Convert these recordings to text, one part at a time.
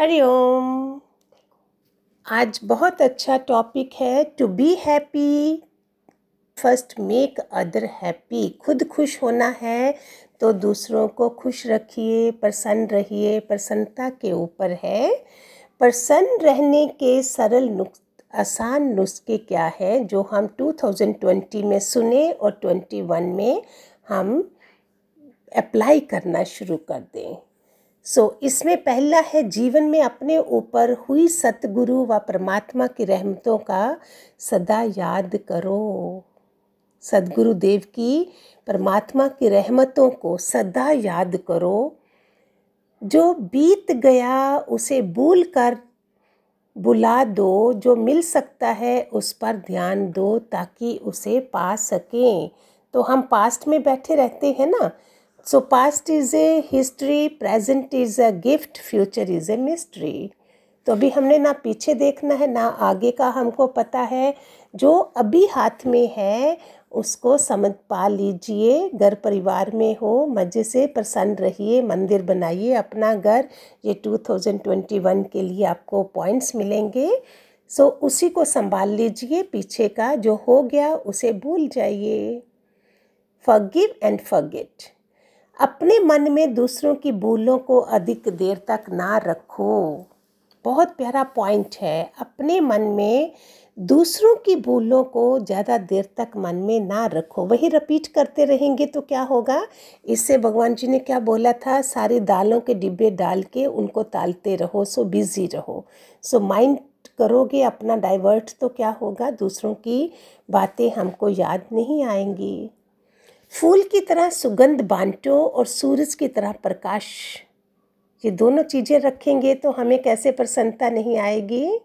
हरिओम आज बहुत अच्छा टॉपिक है to be happy first make other happy खुद खुश होना है तो दूसरों को खुश रखिए, प्रसन्न रहिए। प्रसन्नता के ऊपर है। प्रसन्न रहने के सरल नुस्ख आसान नुस्खे क्या है, जो हम 2020 में सुने और 21 में हम अप्लाई करना शुरू कर दें। सो so, इसमें पहला है जीवन में अपने ऊपर हुई सतगुरु व परमात्मा की रहमतों का सदा याद करो। सदगुरु देव की परमात्मा की रहमतों को सदा याद करो। जो बीत गया उसे भूल कर बुला दो जो मिल सकता है उस पर ध्यान दो ताकि उसे पा सकें। तो हम पास्ट में बैठे रहते हैं ना so past is a history present is a gift future is a mystery तो अभी हमने ना पीछे देखना है ना आगे का हमको पता है। जो अभी हाथ में है उसको समझ पा लीजिए। घर परिवार में हो मज़े से प्रसन्न रहिए मंदिर बनाइए अपना घर। ये 2021 के लिए आपको पॉइंट्स मिलेंगे। सो so, उसी को संभाल लीजिए पीछे का जो हो गया उसे भूल जाइए। फॉरगिव एंड फॉरगेट अपने मन में दूसरों की भूलों को अधिक देर तक ना रखो। बहुत प्यारा पॉइंट है। अपने मन में दूसरों की भूलों को ज़्यादा देर तक मन में ना रखो। वही रिपीट करते रहेंगे तो क्या होगा? इससे भगवान जी ने क्या बोला था? सारे दालों के डिब्बे डाल के उनको तालते रहो, सो बिज़ी रहो। सो माइंड करोगे अपना डाइवर्ट तो क्या होगा? दूसरों की बातें हमको याद नहीं आएँगी। फूल की तरह सुगंध बांटो और सूरज की तरह प्रकाश। ये दोनों चीज़ें रखेंगे तो हमें कैसे प्रसन्नता नहीं आएगी?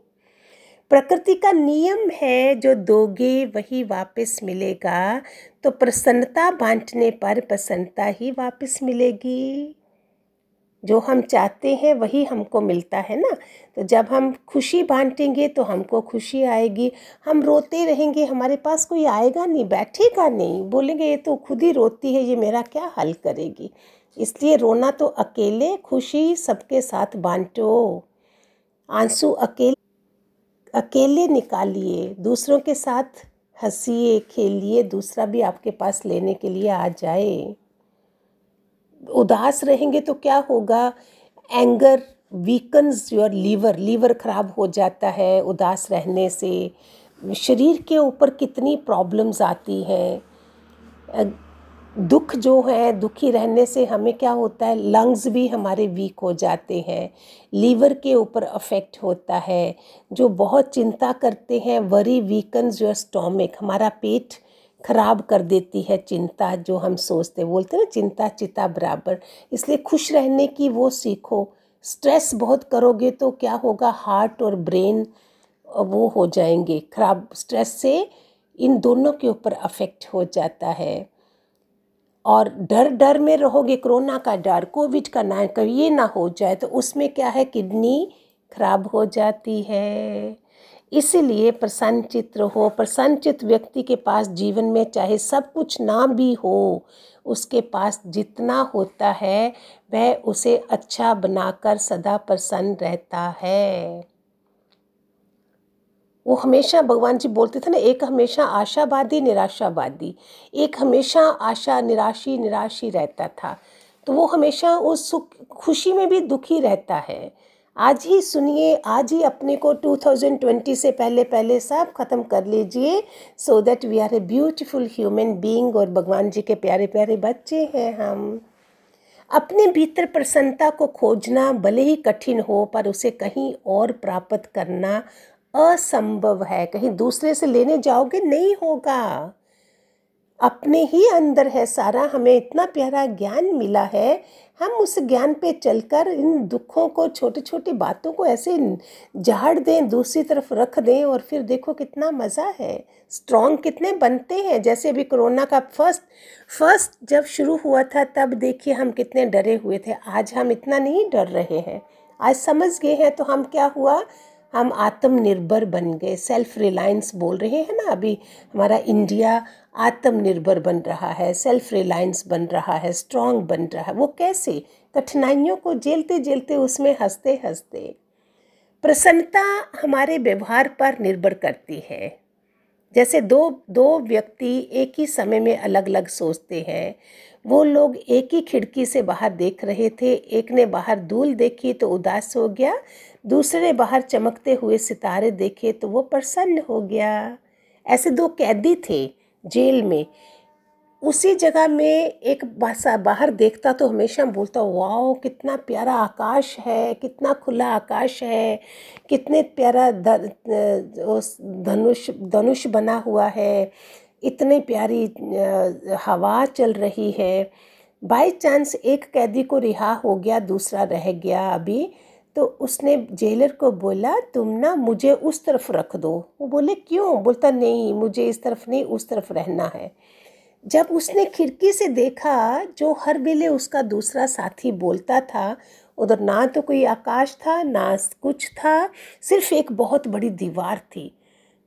प्रकृति का नियम है, जो दोगे वही वापस मिलेगा। तो प्रसन्नता बांटने पर प्रसन्नता ही वापस मिलेगी। जो हम चाहते हैं, वही हमको मिलता है ना? तो जब हम खुशी बांटेंगे तो हमको खुशी आएगी। हम रोते रहेंगे, हमारे पास कोई आएगा नहीं, बैठेगा नहीं। बोलेंगे, ये तो खुद ही रोती है, ये मेरा क्या हल करेगी? इसलिए रोना तो अकेले, खुशी सबके साथ बांटो। आँसू अकेले अकेले निकालिए, दूसरों के साथ हंसीए, खेलिए, दूसरा भी आपके पास लेने के लिए आ जाए। उदास रहेंगे तो क्या होगा? Anger weakens your liver liver ख़राब हो जाता है उदास रहने से। शरीर के ऊपर कितनी प्रॉब्लम्स आती हैं? दुख जो है, दुखी रहने से हमें क्या होता है? लंग्स भी हमारे वीक हो जाते हैं। लीवर के ऊपर अफेक्ट होता है। जो बहुत चिंता करते हैं वरी वीकन्स योर स्टोमिक हमारा पेट खराब कर देती है चिंता जो हम सोचते बोलते ना, चिंता चिता बराबर। इसलिए खुश रहने की वो सीखो। स्ट्रेस बहुत करोगे तो क्या होगा? हार्ट और ब्रेन वो हो जाएँगे। खराब स्ट्रेस से इन दोनों के ऊपर अफेक्ट हो जाता है। और डर डर में रहोगे, कोरोना का डर, कोविड का ना ये ना हो जाए तो उसमें क्या है? किडनी खराब हो जाती है। इसीलिए प्रसन्नचित रहो प्रसन्नचित व्यक्ति के पास जीवन में चाहे सब कुछ ना भी हो, उसके पास जितना होता है, वह उसे अच्छा बनाकर सदा प्रसन्न रहता है। वो हमेशा, भगवान जी बोलते थे ना, एक हमेशा आशावादी, निराशावादी। एक हमेशा आशा, निराशी निराशी रहता था। तो वो हमेशा उस सुख, खुशी में भी दुखी रहता है। आज ही सुनिए, आज ही अपने को 2020 से पहले पहले सब ख़त्म कर लीजिए so that we are a beautiful human being और भगवान जी के प्यारे प्यारे बच्चे हैं हम। अपने भीतर प्रसन्नता को खोजना भले ही कठिन हो, पर उसे कहीं और प्राप्त करना असंभव है। कहीं दूसरे से लेने जाओगे नहीं होगा। अपने ही अंदर है सारा, हमें इतना प्यारा ज्ञान मिला है हम उस ज्ञान पे चलकर इन दुखों को छोटी छोटी बातों को ऐसे झाड़ दें, दूसरी तरफ़ रख दें और फिर देखो कितना मज़ा है। स्ट्रॉन्ग कितने बनते हैं। जैसे अभी कोरोना का फ़र्स्ट फ़र्स्ट जब शुरू हुआ था, तब देखिए हम कितने डरे हुए थे। आज हम इतना नहीं डर रहे हैं। आज समझ गए हैं तो हम क्या हुआ? हम आत्मनिर्भर बन गए। सेल्फ रिलायंस बोल रहे हैं ना अभी हमारा इंडिया आत्मनिर्भर बन रहा है सेल्फ रिलायंस बन रहा है स्ट्रांग बन रहा है। वो कैसे? कठिनाइयों को झेलते झेलते उसमें हँसते हँसते प्रसन्नता हमारे व्यवहार पर निर्भर करती है। जैसे दो दो व्यक्ति एक ही समय में अलग अलग सोचते हैं। वो लोग एक ही खिड़की से बाहर देख रहे थे, एक ने बाहर धूल देखी तो उदास हो गया दूसरे बाहर चमकते हुए सितारे देखे तो वो प्रसन्न हो गया। ऐसे दो कैदी थे जेल में। उसी जगह में एक बासा बाहर देखता तो हमेशा बोलता, वाओ, कितना प्यारा आकाश है, कितना खुला आकाश है, कितने प्यारा धनुष धनुष बना हुआ है, इतनी प्यारी हवा चल रही है। बाई चांस एक कैदी को रिहा हो गया, दूसरा रह गया। अभी तो उसने जेलर को बोला, तुम ना मुझे उस तरफ़ रख दो। वो बोले, क्यों? बोलता, नहीं, मुझे इस तरफ़ नहीं, उस तरफ़ रहना है। जब उसने खिड़की से देखा, जो हर वेले उसका दूसरा साथी बोलता था, उधर ना तो कोई आकाश था, ना कुछ था, सिर्फ़ एक बहुत बड़ी दीवार थी।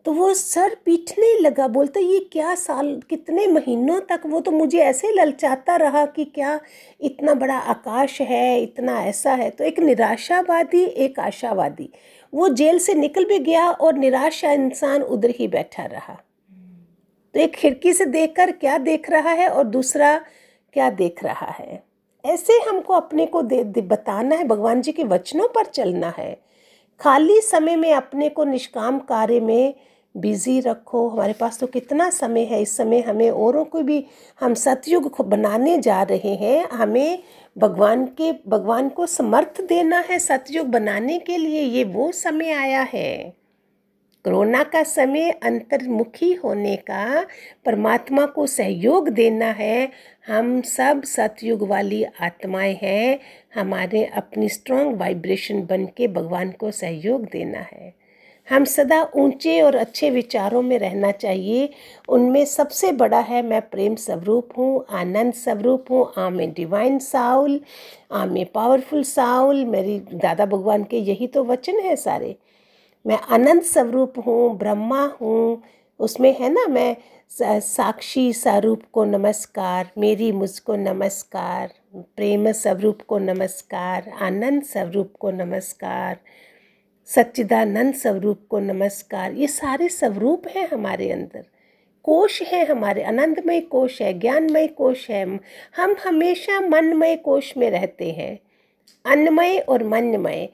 तो वो सर पीटने लगा बोलता ये क्या साल कितने महीनों तक? वो तो मुझे ऐसे ललचाता रहा कि क्या इतना बड़ा आकाश है इतना ऐसा है। तो एक निराशावादी एक आशावादी। वो जेल से निकल भी गया और निराशा इंसान उधर ही बैठा रहा। तो एक खिड़की से देखकर क्या देख रहा है और दूसरा क्या देख रहा है। ऐसे हमको अपने को दे, दे बताना है भगवान जी के वचनों पर चलना है। खाली समय में अपने को निष्काम कार्य में बिज़ी रखो। हमारे पास तो कितना समय है। इस समय हमें औरों को भी हम सतयुग को बनाने जा रहे हैं। हमें भगवान के, भगवान को समर्थ देना है सतयुग बनाने के लिए। ये वो समय आया है। कोरोना का समय अंतर्मुखी होने का, परमात्मा को सहयोग देना है। हम सब सतयुग वाली आत्माएँ हैं। हमारे अपनी स्ट्रॉन्ग वाइब्रेशन बन के भगवान को सहयोग देना है। हम सदा ऊँचे और अच्छे विचारों में रहना चाहिए। उनमें सबसे बड़ा है मैं प्रेम स्वरूप हूँ, आनंद स्वरूप हूँ। आम ए डिवाइन साउल आम ए पावरफुल साउल, मेरी दादा भगवान के यही तो वचन है सारे। मैं अनंत स्वरूप हूँ, ब्रह्मा हूँ। उसमें है ना मैं साक्षी स्वरूप को नमस्कार, मेरी मुझको नमस्कार, प्रेम स्वरूप को नमस्कार, आनंद स्वरूप को नमस्कार। सच्चिदानंद स्वरूप को नमस्कार। ये सारे स्वरूप हैं हमारे अंदर। कोश है हमारे। आनंदमय कोश है, ज्ञानमय कोश है। हम हमेशा मनमय कोश में रहते हैं। अन्नमय और मनमय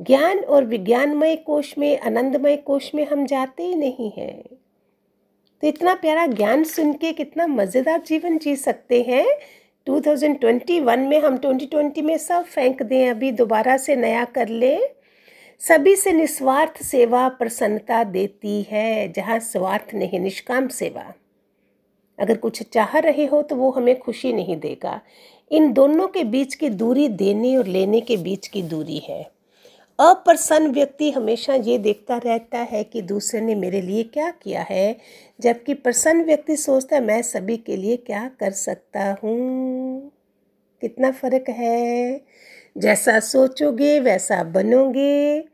ज्ञान और विज्ञानमय कोश में, आनंदमय कोश में हम जाते ही नहीं हैं। तो इतना प्यारा ज्ञान सुन के कितना मज़ेदार जीवन जी सकते हैं। 2021 में हम 2020 में सब फेंक दें, अभी दोबारा से नया कर लें। सभी से निस्वार्थ सेवा प्रसन्नता देती है, जहाँ स्वार्थ नहीं, निष्काम सेवा। अगर कुछ चाह रहे हो तो वो हमें खुशी नहीं देगा। इन दोनों के बीच की दूरी देने और लेने के बीच की दूरी है। अप्रसन्न व्यक्ति हमेशा ये देखता रहता है कि दूसरे ने मेरे लिए क्या किया है, जबकि प्रसन्न व्यक्ति सोचता है, मैं सभी के लिए क्या कर सकता हूँ? कितना फ़र्क है। जैसा सोचोगे वैसा बनोगे।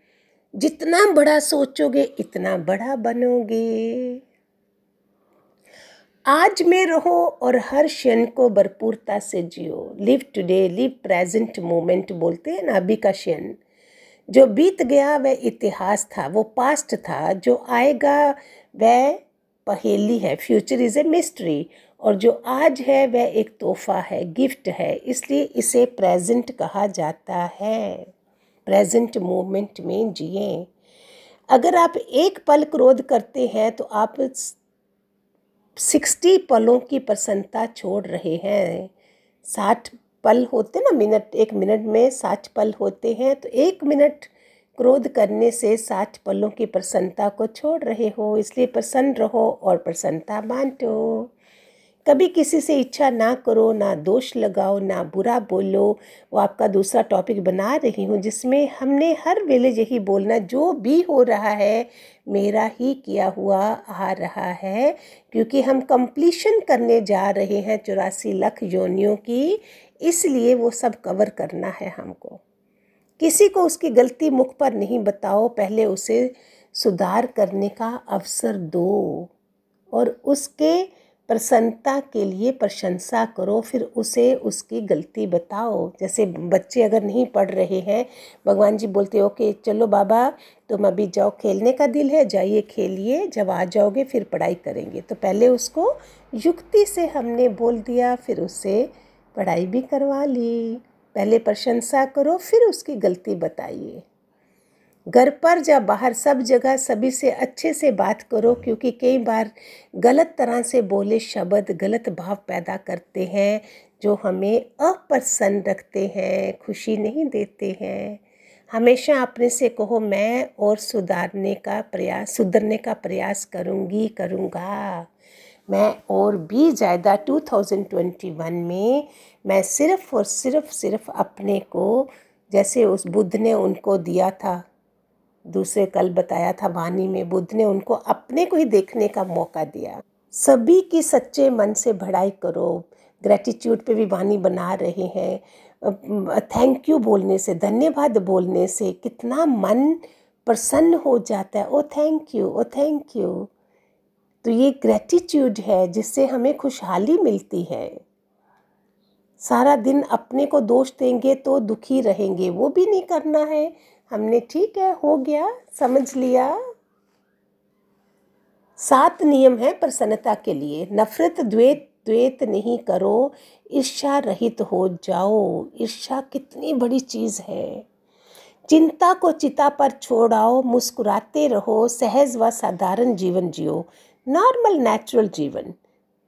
जितना बड़ा सोचोगे, इतना बड़ा बनोगे। आज में रहो और हर क्षण को भरपूरता से जियो। Live today live present moment बोलते हैं ना, अभी का क्षण। जो बीत गया, वह इतिहास था, वो पास्ट था। जो आएगा, वह पहेली है। फ्यूचर इज़ ए मिस्ट्री और जो आज है, वह एक तोहफा है, गिफ्ट है, इसलिए इसे प्रेजेंट कहा जाता है। प्रेजेंट मोमेंट में जिए। अगर आप एक पल क्रोध करते हैं तो आप सिक्सटी पलों की प्रसन्नता छोड़ रहे हैं। साठ पल होते ना, मिनट, एक मिनट में साठ पल होते हैं तो एक मिनट क्रोध करने से साठ पलों की प्रसन्नता को छोड़ रहे हो। इसलिए प्रसन्न रहो और प्रसन्नता बांटो। कभी किसी से इच्छा ना करो, ना दोष लगाओ, ना बुरा बोलो। वो आपका दूसरा टॉपिक बना रही हूँ, जिसमें हमने हर वेले यही बोलना, जो भी हो रहा है, मेरा ही किया हुआ आ रहा है। क्योंकि हम कंप्लीशन करने जा रहे हैं, चौरासी लाख योनियों की, इसलिए वो सब कवर करना है हमको। किसी को उसकी गलती मुख पर नहीं बताओ, पहले उसे सुधार करने का अवसर दो। और उसके प्रसन्नता के लिए प्रशंसा करो, फिर उसे उसकी गलती बताओ। जैसे बच्चे अगर नहीं पढ़ रहे हैं, भगवान जी बोलते ओके, चलो बाबा, तुम अभी जाओ, खेलने का दिल है, जाइए खेलिए, जब आ जाओगे फिर पढ़ाई करेंगे। तो पहले उसको युक्ति से हमने बोल दिया, फिर उससे पढ़ाई भी करवा ली। पहले प्रशंसा करो, फिर उसकी गलती बताइए। घर पर या बाहर सब जगह सभी से अच्छे से बात करो, क्योंकि कई बार गलत तरह से बोले शब्द गलत भाव पैदा करते हैं, जो हमें अप्रसन्न रखते हैं, खुशी नहीं देते हैं। हमेशा अपने से कहो, मैं और सुधारने का प्रयास, सुधरने का प्रयास करूँगी, करूँगा। मैं और भी ज़्यादा 2021 में मैं सिर्फ़ और सिर्फ़ सिर्फ़ अपने को, जैसे उस बुद्ध ने उनको दिया था दूसरे कल बताया था वाणी में, बुद्ध ने उनको अपने को ही देखने का मौका दिया। सभी की सच्चे मन से भड़ाई करो। ग्रेटिट्यूड पे भी वाणी बना रहे हैं। थैंक यू बोलने से, धन्यवाद बोलने से कितना मन प्रसन्न हो जाता है। Oh thank you oh thank you तो ये ग्रेटिट्यूड है जिससे हमें खुशहाली मिलती है। सारा दिन अपने को दोष देंगे तो दुखी रहेंगे, वो भी नहीं करना है। हमने ठीक है, हो गया, समझ लिया। सात नियम है प्रसन्नता के लिए। नफरत, द्वेत द्वेत नहीं करो। ईर्षा रहित हो जाओ। ईर्षा कितनी बड़ी चीज़ है। चिंता को चिता पर छोड़ाओ मुस्कुराते रहो। सहज व साधारण जीवन जियो। नॉर्मल, नेचुरल जीवन।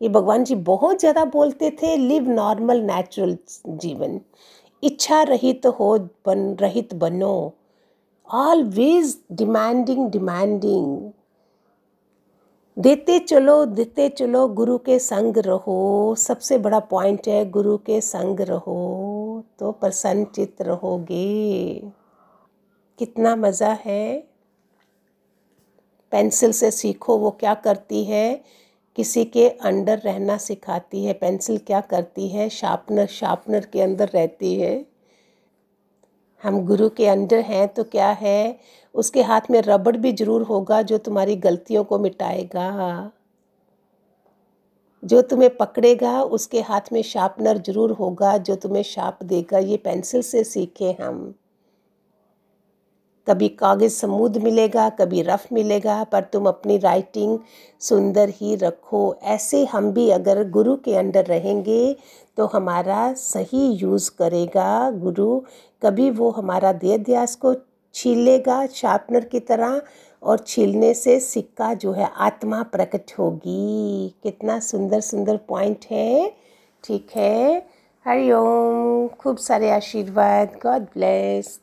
ये भगवान जी बहुत ज़्यादा बोलते थे, लिव नॉर्मल, नेचुरल जीवन। इच्छा रहित हो बन, रहित बनो। ऑलवेज डिमांडिंग डिमांडिंग देते चलो देते चलो, गुरु के संग रहो। सबसे बड़ा पॉइंट है गुरु के संग रहो तो प्रसन्न चित रहोगे। कितना मज़ा है। पेंसिल से सीखो, वो क्या करती है? किसी के अंडर रहना सिखाती है। पेंसिल क्या करती है? शार्पनर शार्पनर के अंदर रहती है। हम गुरु के अंडर हैं तो क्या है? उसके हाथ में रबड़ भी ज़रूर होगा जो तुम्हारी गलतियों को मिटाएगा। जो तुम्हें पकड़ेगा, उसके हाथ में शार्पनर ज़रूर होगा जो तुम्हें शार्प देगा। ये पेंसिल से सीखे हम। कभी कागज़ समूद मिलेगा, कभी रफ़ मिलेगा, पर तुम अपनी राइटिंग सुंदर ही रखो। ऐसे हम भी अगर गुरु के अंडर रहेंगे तो हमारा सही यूज़ करेगा गुरु। कभी वो हमारा देह ध्यास को छीलेगा शार्पनर की तरह, और छीलने से सिक्का जो है आत्मा प्रकट होगी। कितना सुंदर सुंदर पॉइंट है। ठीक है। हरिओम। खूब सारे आशीर्वाद। God bless